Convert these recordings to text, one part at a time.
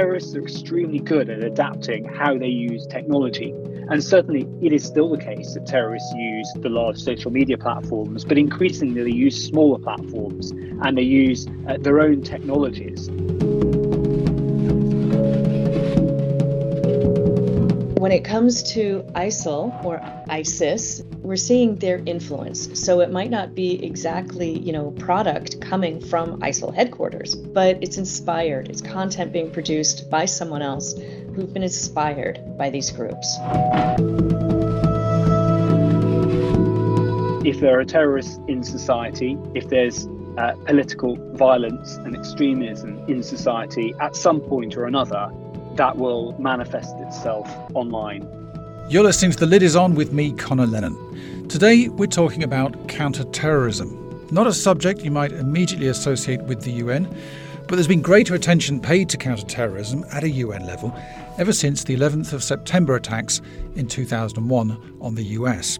terrorists are extremely good at adapting how they use technology. And certainly, it is still the case that terrorists use the large social media platforms, but increasingly they use smaller platforms and they use uh, their own technologies. When it comes to ISIL or ISIS, we're seeing their influence. So it might not be exactly, you know, product coming from ISIL headquarters, but it's inspired. It's content being produced by someone else who've been inspired by these groups. If there are terrorists in society, if there's uh, political violence and extremism in society, at some point or another, that will manifest itself online. You're listening to The Lid Is On with me, Conor Lennon. Today, we're talking about counter-terrorism. Not a subject you might immediately associate with the UN, but there's been greater attention paid to counter-terrorism at a UN level ever since the 11th of September attacks in 2001 on the US.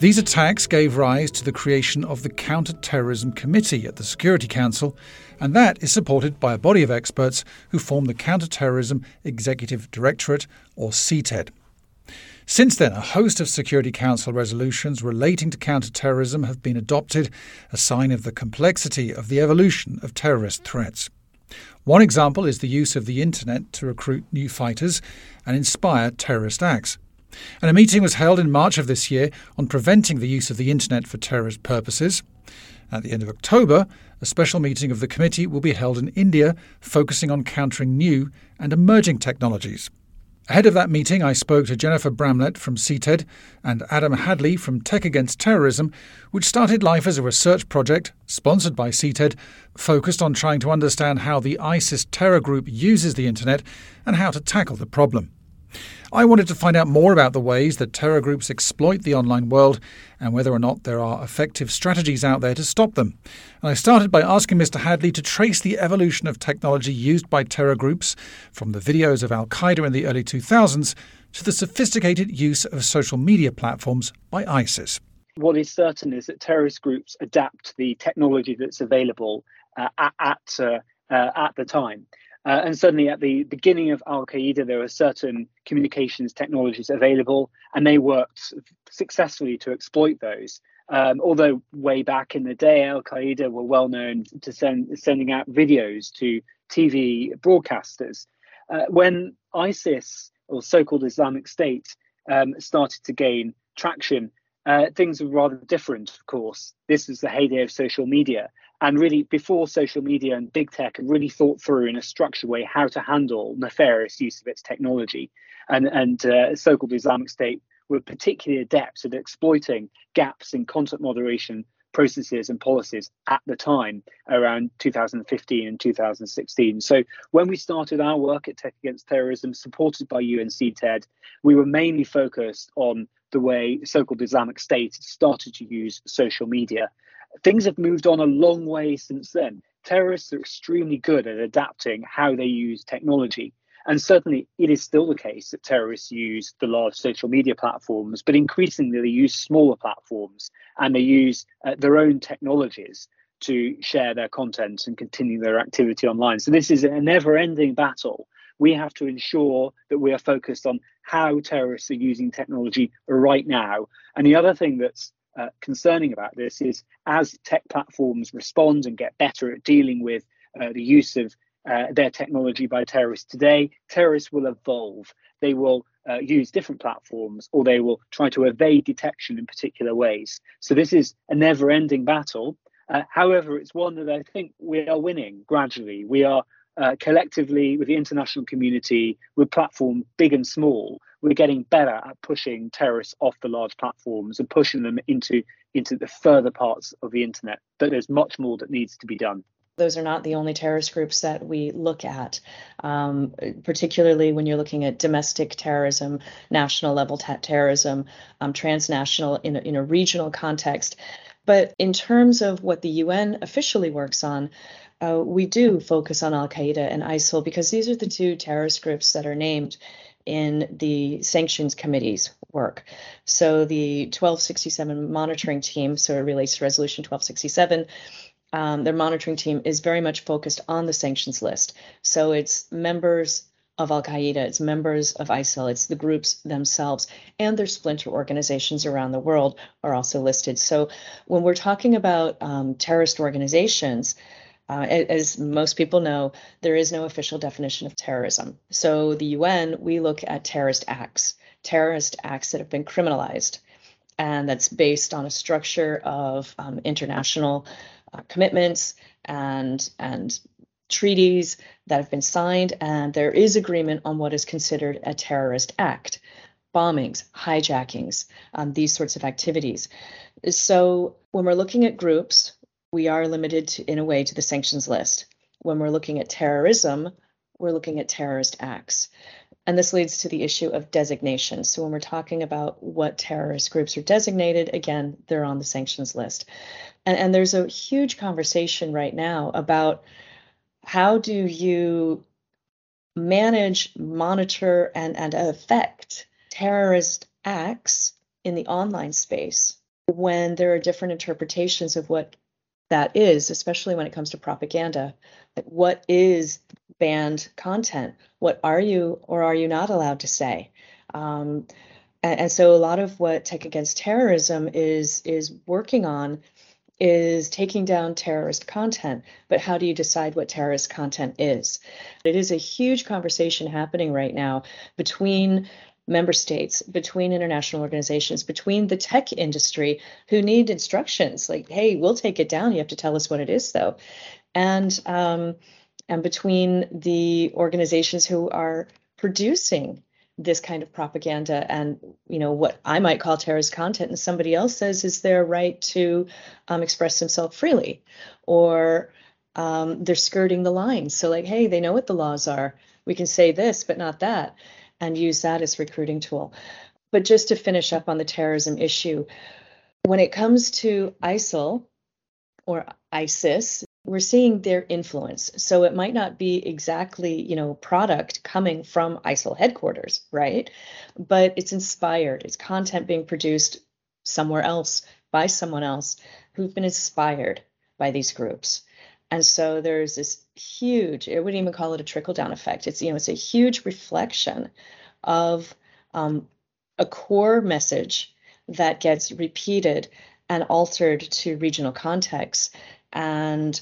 These attacks gave rise to the creation of the Counter-Terrorism Committee at the Security Council and that is supported by a body of experts who form the Counterterrorism Executive Directorate, or CTED. Since then, a host of Security Council resolutions relating to counterterrorism have been adopted, a sign of the complexity of the evolution of terrorist threats. One example is the use of the internet to recruit new fighters and inspire terrorist acts. And a meeting was held in March of this year on preventing the use of the internet for terrorist purposes. At the end of October, a special meeting of the committee will be held in India, focusing on countering new and emerging technologies. Ahead of that meeting, I spoke to Jennifer Bramlette from CTED and Adam Hadley from Tech Against Terrorism, which started life as a research project sponsored by CTED, focused on trying to understand how the ISIS terror group uses the internet and how to tackle the problem. I wanted to find out more about the ways that terror groups exploit the online world and whether or not there are effective strategies out there to stop them. And I started by asking Mr. Hadley to trace the evolution of technology used by terror groups from the videos of Al Qaeda in the early 2000s to the sophisticated use of social media platforms by ISIS. What is certain is that terrorist groups adapt the technology that's available uh, at, uh, uh, at the time. Uh, and certainly at the beginning of Al Qaeda, there were certain communications technologies available, and they worked successfully to exploit those. Um, although way back in the day, Al Qaeda were well known to send, sending out videos to TV broadcasters. Uh, when ISIS, or so called Islamic State, um, started to gain traction, uh, things were rather different, of course. This was the heyday of social media. And really, before social media and big tech had really thought through in a structured way how to handle nefarious use of its technology, and, and uh, so called Islamic State were particularly adept at exploiting gaps in content moderation processes and policies at the time around 2015 and 2016. So when we started our work at Tech Against Terrorism, supported by UN CTED, we were mainly focused on the way so-called Islamic State started to use social media things have moved on a long way since then. Terrorists are extremely good at adapting how they use technology. And certainly, it is still the case that terrorists use the large social media platforms, but increasingly they use smaller platforms and they use uh, their own technologies to share their content and continue their activity online. So, this is a never ending battle. We have to ensure that we are focused on how terrorists are using technology right now. And the other thing that's uh, concerning about this is as tech platforms respond and get better at dealing with uh, the use of uh, their technology by terrorists today, terrorists will evolve. They will uh, use different platforms or they will try to evade detection in particular ways. So, this is a never ending battle. Uh, however, it's one that I think we are winning gradually. We are uh, collectively, with the international community, with platforms big and small, we're getting better at pushing terrorists off the large platforms and pushing them into into the further parts of the internet. But there's much more that needs to be done. Those are not the only terrorist groups that we look at, um, particularly when you're looking at domestic terrorism, national level terrorism, um, transnational in a, in a regional context. But in terms of what the UN officially works on, uh, we do focus on Al Qaeda and ISIL because these are the two terrorist groups that are named in the sanctions committee's work. So the 1267 monitoring team, so it relates to resolution 1267, um, their monitoring team is very much focused on the sanctions list. So it's members of Al Qaeda, it's members of ISIL, it's the groups themselves, and their splinter organizations around the world are also listed. So when we're talking about um, terrorist organizations, uh, as most people know, there is no official definition of terrorism. So the UN, we look at terrorist acts, terrorist acts that have been criminalized, and that's based on a structure of um, international uh, commitments and and treaties that have been signed, and there is agreement on what is considered a terrorist act bombings, hijackings, um, these sorts of activities. So when we're looking at groups, we are limited to, in a way to the sanctions list. When we're looking at terrorism, we're looking at terrorist acts. And this leads to the issue of designation. So when we're talking about what terrorist groups are designated, again, they're on the sanctions list. And, and there's a huge conversation right now about how do you manage, monitor, and, and affect terrorist acts in the online space when there are different interpretations of what that is, especially when it comes to propaganda. Like what is banned content? What are you or are you not allowed to say? Um, and, and so a lot of what Tech Against Terrorism is is working on is taking down terrorist content, but how do you decide what terrorist content is? It is a huge conversation happening right now between member states, between international organizations, between the tech industry who need instructions like, hey, we'll take it down. You have to tell us what it is, though. And um, and between the organizations who are producing this kind of propaganda and you know what I might call terrorist content, and somebody else says is their right to um, express themselves freely, or um, they're skirting the line. So like, hey, they know what the laws are. We can say this, but not that and use that as recruiting tool. But just to finish up on the terrorism issue, when it comes to ISIL or ISIS, we're seeing their influence. So it might not be exactly, you know, product coming from ISIL headquarters, right? But it's inspired. It's content being produced somewhere else by someone else who've been inspired by these groups. And so there's this huge, I wouldn't even call it a trickle down effect. It's, you know, it's a huge reflection of um, a core message that gets repeated and altered to regional contexts and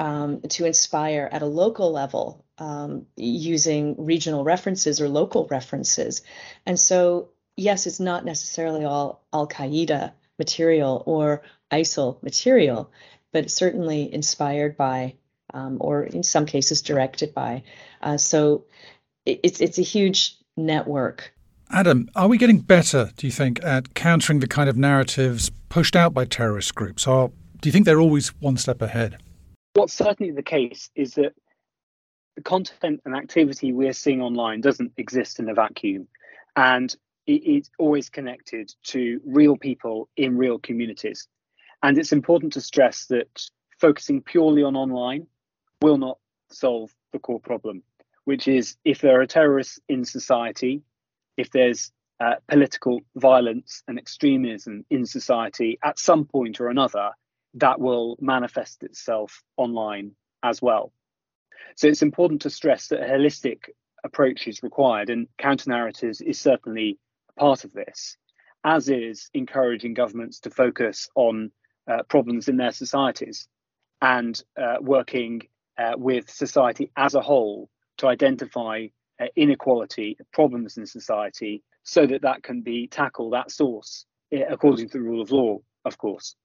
um, to inspire at a local level um, using regional references or local references. And so, yes, it's not necessarily all Al Qaeda material or ISIL material but certainly inspired by, um, or in some cases directed by. Uh, so it, it's it's a huge network. Adam, are we getting better, do you think, at countering the kind of narratives pushed out by terrorist groups, or do you think they're always one step ahead? What's certainly the case is that the content and activity we're seeing online doesn't exist in a vacuum, and it's always connected to real people in real communities. And it's important to stress that focusing purely on online will not solve the core problem, which is if there are terrorists in society, if there's uh, political violence and extremism in society at some point or another, that will manifest itself online as well. So it's important to stress that a holistic approach is required, and counter narratives is certainly part of this, as is encouraging governments to focus on uh, problems in their societies and uh, working uh, with society as a whole to identify uh, inequality, problems in society, so that that can be tackled at source uh, according to the rule of law, of course.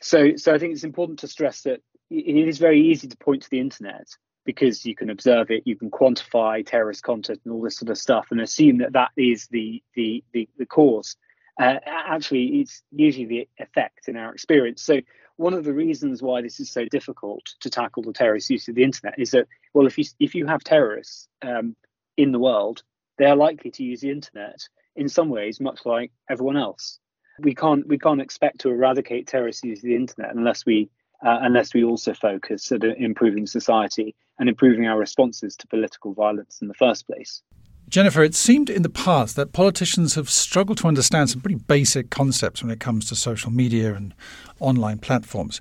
So, so I think it's important to stress that it is very easy to point to the internet because you can observe it, you can quantify terrorist content and all this sort of stuff, and assume that that is the the the, the cause uh, actually it's usually the effect in our experience. So one of the reasons why this is so difficult to tackle the terrorist use of the internet is that well, if you if you have terrorists um, in the world, they are likely to use the internet in some ways, much like everyone else. We can't we can't expect to eradicate terrorist use of the internet unless we uh, unless we also focus at improving society and improving our responses to political violence in the first place. Jennifer, it seemed in the past that politicians have struggled to understand some pretty basic concepts when it comes to social media and online platforms.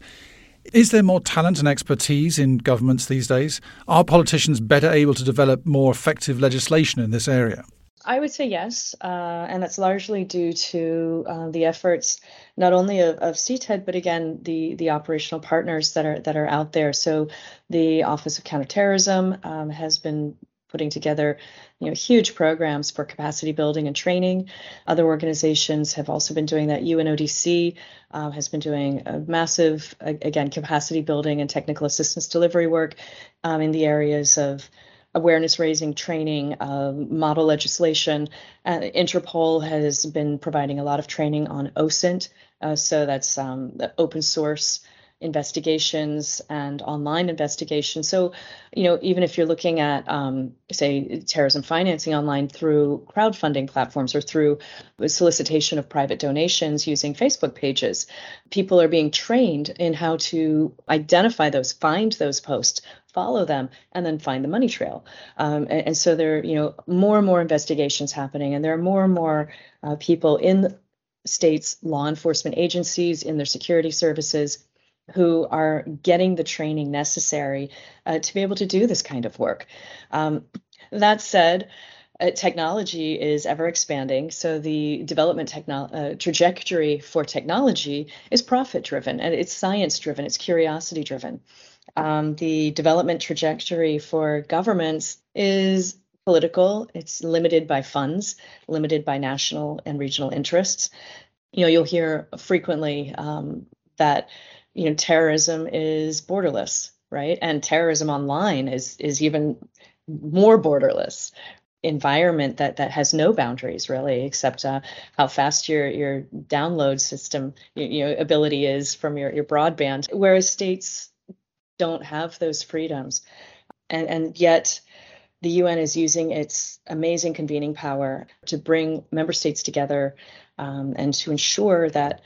Is there more talent and expertise in governments these days? Are politicians better able to develop more effective legislation in this area? I would say yes, uh, and that's largely due to uh, the efforts not only of, of CTED, but again the the operational partners that are that are out there. So, the Office of Counterterrorism um, has been putting together you know huge programs for capacity building and training. Other organizations have also been doing that. Unodc um, has been doing a massive again capacity building and technical assistance delivery work um, in the areas of awareness raising training uh, model legislation. Uh, interpol has been providing a lot of training on osint uh, so that's um, the open source investigations and online investigations. So, you know, even if you're looking at, um, say, terrorism financing online through crowdfunding platforms or through solicitation of private donations using Facebook pages, people are being trained in how to identify those, find those posts, follow them and then find the money trail um, and, and, so there are you know more and more investigations happening and there are more and more uh, people in states law enforcement agencies in their security services who are getting the training necessary uh, to be able to do this kind of work. Um, that said, uh, technology is ever expanding, so the development techno- uh, trajectory for technology is profit driven and it's science driven, it's curiosity driven. Um, the development trajectory for governments is political, it's limited by funds, limited by national and regional interests. You know, you'll hear frequently um, that you know terrorism is borderless right? And terrorism online is is even more borderless. Environment that that has no boundaries really except uh, how fast your your download system you, you know ability is from your your broadband whereas states don't have those freedoms. And and yet the UN is using its amazing convening power to bring member states together um, and to ensure that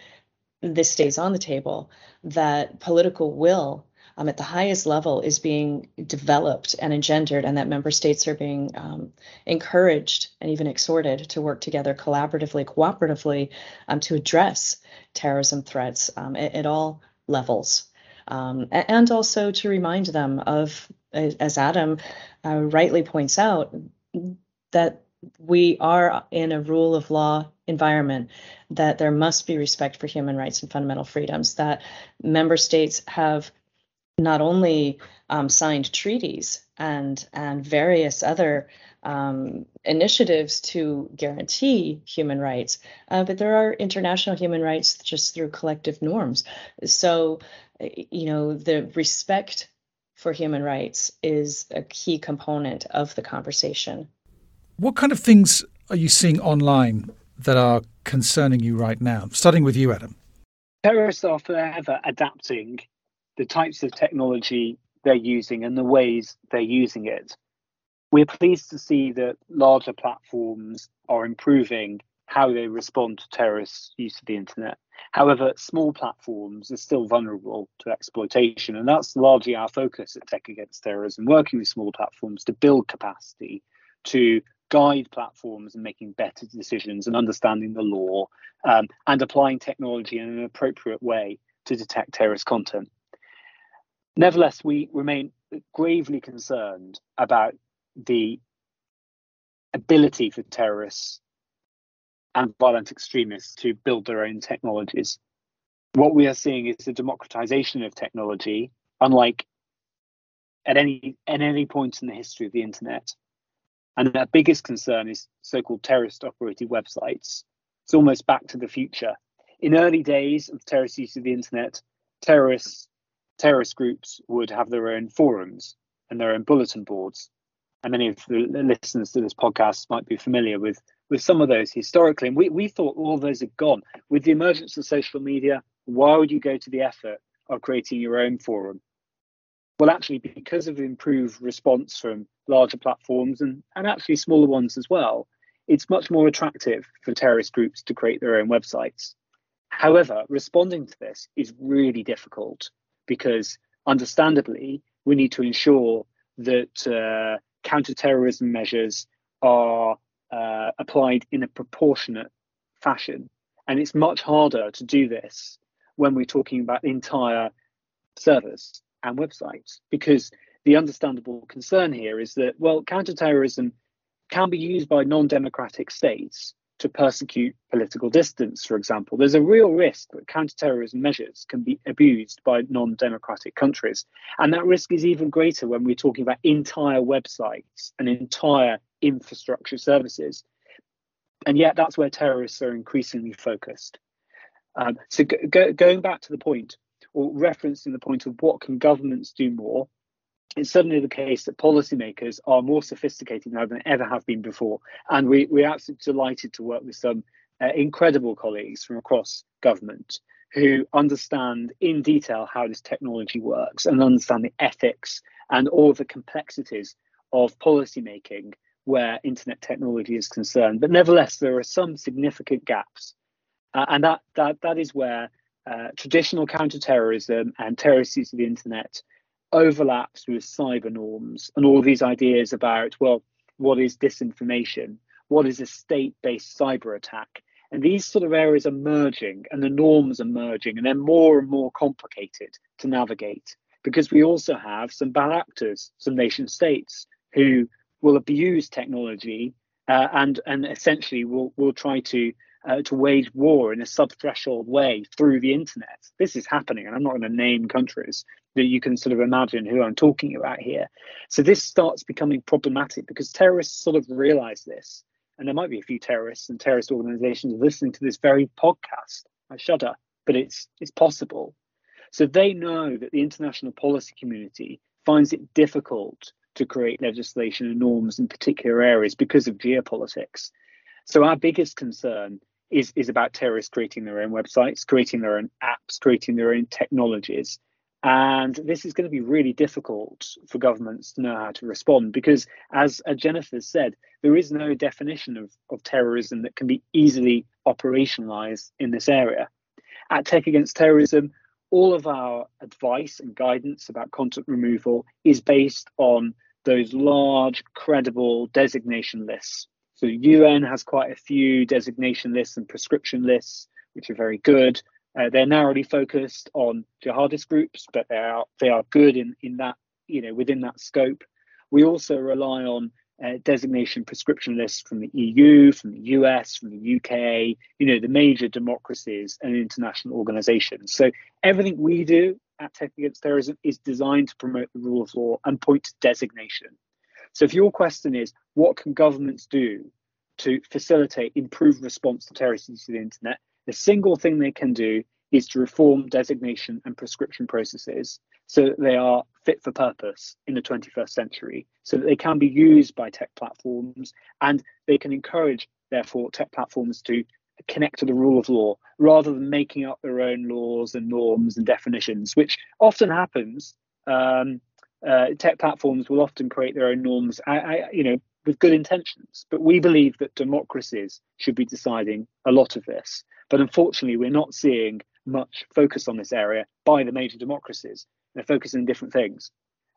this stays on the table, that political will um, at the highest level is being developed and engendered, and that member states are being um, encouraged and even exhorted to work together collaboratively, cooperatively um, to address terrorism threats um, at, at, all levels. Um, and also to remind them of, as Adam uh, rightly points out, that we are in a rule of law environment, that there must be respect for human rights and fundamental freedoms, that member states have not only um, signed treaties and and various other um, initiatives to guarantee human rights, uh, but there are international human rights just through collective norms. So, you know, the respect for human rights is a key component of the conversation. What kind of things are you seeing online that are concerning you right now? Starting with you, Adam. Terrorists are forever adapting the types of technology they're using and the ways they're using it. We're pleased to see that larger platforms are improving how they respond to terrorists' use of the internet. However, small platforms are still vulnerable to exploitation, and that's largely our focus at Tech Against Terrorism, working with small platforms to build capacity to guide platforms in making better decisions and understanding the law um, and applying technology in an appropriate way to detect terrorist content. Nevertheless, we remain gravely concerned about the ability for terrorists and violent extremists to build their own technologies. What we are seeing is a democratization of technology, unlike at any at any point in the history of the internet. And their biggest concern is so called terrorist operated websites. It's almost back to the future. In early days of terrorist use of the internet, terrorists, terrorist groups would have their own forums and their own bulletin boards. And many of the listeners to this podcast might be familiar with, with some of those historically. And we, we thought all those had gone. With the emergence of social media, why would you go to the effort of creating your own forum? Well, actually, because of improved response from larger platforms and, and actually smaller ones as well, it's much more attractive for terrorist groups to create their own websites. However, responding to this is really difficult because, understandably, we need to ensure that uh, counterterrorism measures are uh, applied in a proportionate fashion. And it's much harder to do this when we're talking about entire servers and websites because the understandable concern here is that, well, counterterrorism can be used by non democratic states to persecute political dissidents, for example. There's a real risk that counterterrorism measures can be abused by non democratic countries. And that risk is even greater when we're talking about entire websites and entire infrastructure services. And yet, that's where terrorists are increasingly focused. Um, so, go, going back to the point, or referencing the point of what can governments do more, it's certainly the case that policymakers are more sophisticated now than ever have been before. And we, we're absolutely delighted to work with some uh, incredible colleagues from across government who understand in detail how this technology works and understand the ethics and all the complexities of policymaking where internet technology is concerned. But nevertheless, there are some significant gaps. Uh, and that, that, that is where uh, traditional counterterrorism and terrorist use of the internet overlaps with cyber norms and all these ideas about, well, what is disinformation? What is a state based cyber attack? And these sort of areas are merging and the norms are merging and they're more and more complicated to navigate because we also have some bad actors, some nation states who will abuse technology uh, and and essentially will will try to uh, to wage war in a sub-threshold way through the internet. This is happening, and I'm not going to name countries that you can sort of imagine who I'm talking about here. So this starts becoming problematic because terrorists sort of realize this, and there might be a few terrorists and terrorist organizations listening to this very podcast. I shudder, but it's it's possible. So they know that the international policy community finds it difficult to create legislation and norms in particular areas because of geopolitics. So our biggest concern is, is about terrorists creating their own websites, creating their own apps, creating their own technologies. And this is going to be really difficult for governments to know how to respond because, as Jennifer said, there is no definition of, of terrorism that can be easily operationalized in this area. At Tech Against Terrorism, all of our advice and guidance about content removal is based on those large, credible designation lists so UN has quite a few designation lists and proscription lists, which are very good. Uh, they're narrowly focused on jihadist groups, but they are they are good in in that you know within that scope. We also rely on uh, designation proscription lists from the EU, from the US, from the UK, you know, the major democracies and international organizations. So everything we do at Tech Against Terrorism is designed to promote the rule of law and point to designation. So if your question is, what can governments do to facilitate improved response to terrorist use of the internet? The single thing they can do is to reform designation and proscription processes so that they are fit for purpose in the 21st century, so that they can be used by tech platforms and they can encourage, therefore, tech platforms to connect to the rule of law rather than making up their own laws and norms and definitions, which often happens um, uh, tech platforms will often create their own norms, I, I, you know, with good intentions. But we believe that democracies should be deciding a lot of this. But unfortunately, we're not seeing much focus on this area by the major democracies. They're focusing on different things.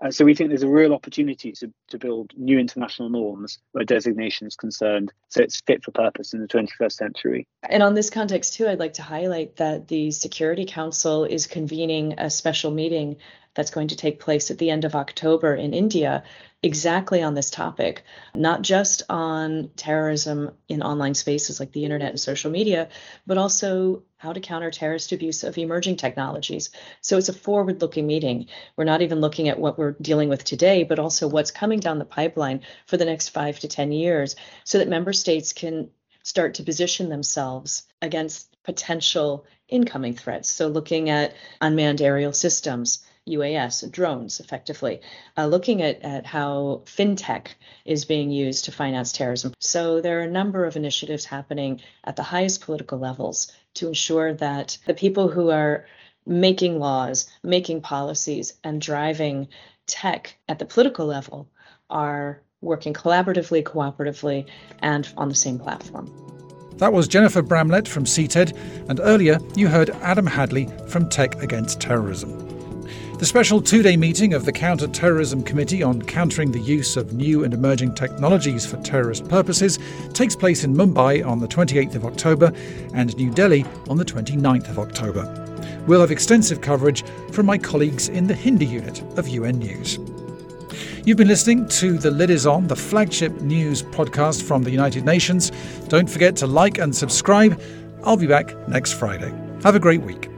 Uh, so we think there's a real opportunity to, to build new international norms where designation is concerned, so it's fit for purpose in the 21st century. And on this context too, I'd like to highlight that the Security Council is convening a special meeting that's going to take place at the end of October in India exactly on this topic, not just on terrorism in online spaces like the internet and social media, but also how to counter terrorist abuse of emerging technologies. So it's a forward looking meeting. We're not even looking at what we're dealing with today, but also what's coming down the pipeline for the next five to 10 years so that member states can start to position themselves against potential incoming threats. So looking at unmanned aerial systems, UAS, drones, effectively, uh, looking at, at how fintech is being used to finance terrorism. So there are a number of initiatives happening at the highest political levels to ensure that the people who are making laws, making policies, and driving tech at the political level are working collaboratively, cooperatively, and on the same platform. That was Jennifer Bramlette from CTED, and earlier you heard Adam Hadley from Tech Against Terrorism. The special two day meeting of the Counter Terrorism Committee on countering the use of new and emerging technologies for terrorist purposes takes place in Mumbai on the 28th of October and New Delhi on the 29th of October. We'll have extensive coverage from my colleagues in the Hindi unit of UN News. You've been listening to The Lid Is On, the flagship news podcast from the United Nations. Don't forget to like and subscribe. I'll be back next Friday. Have a great week.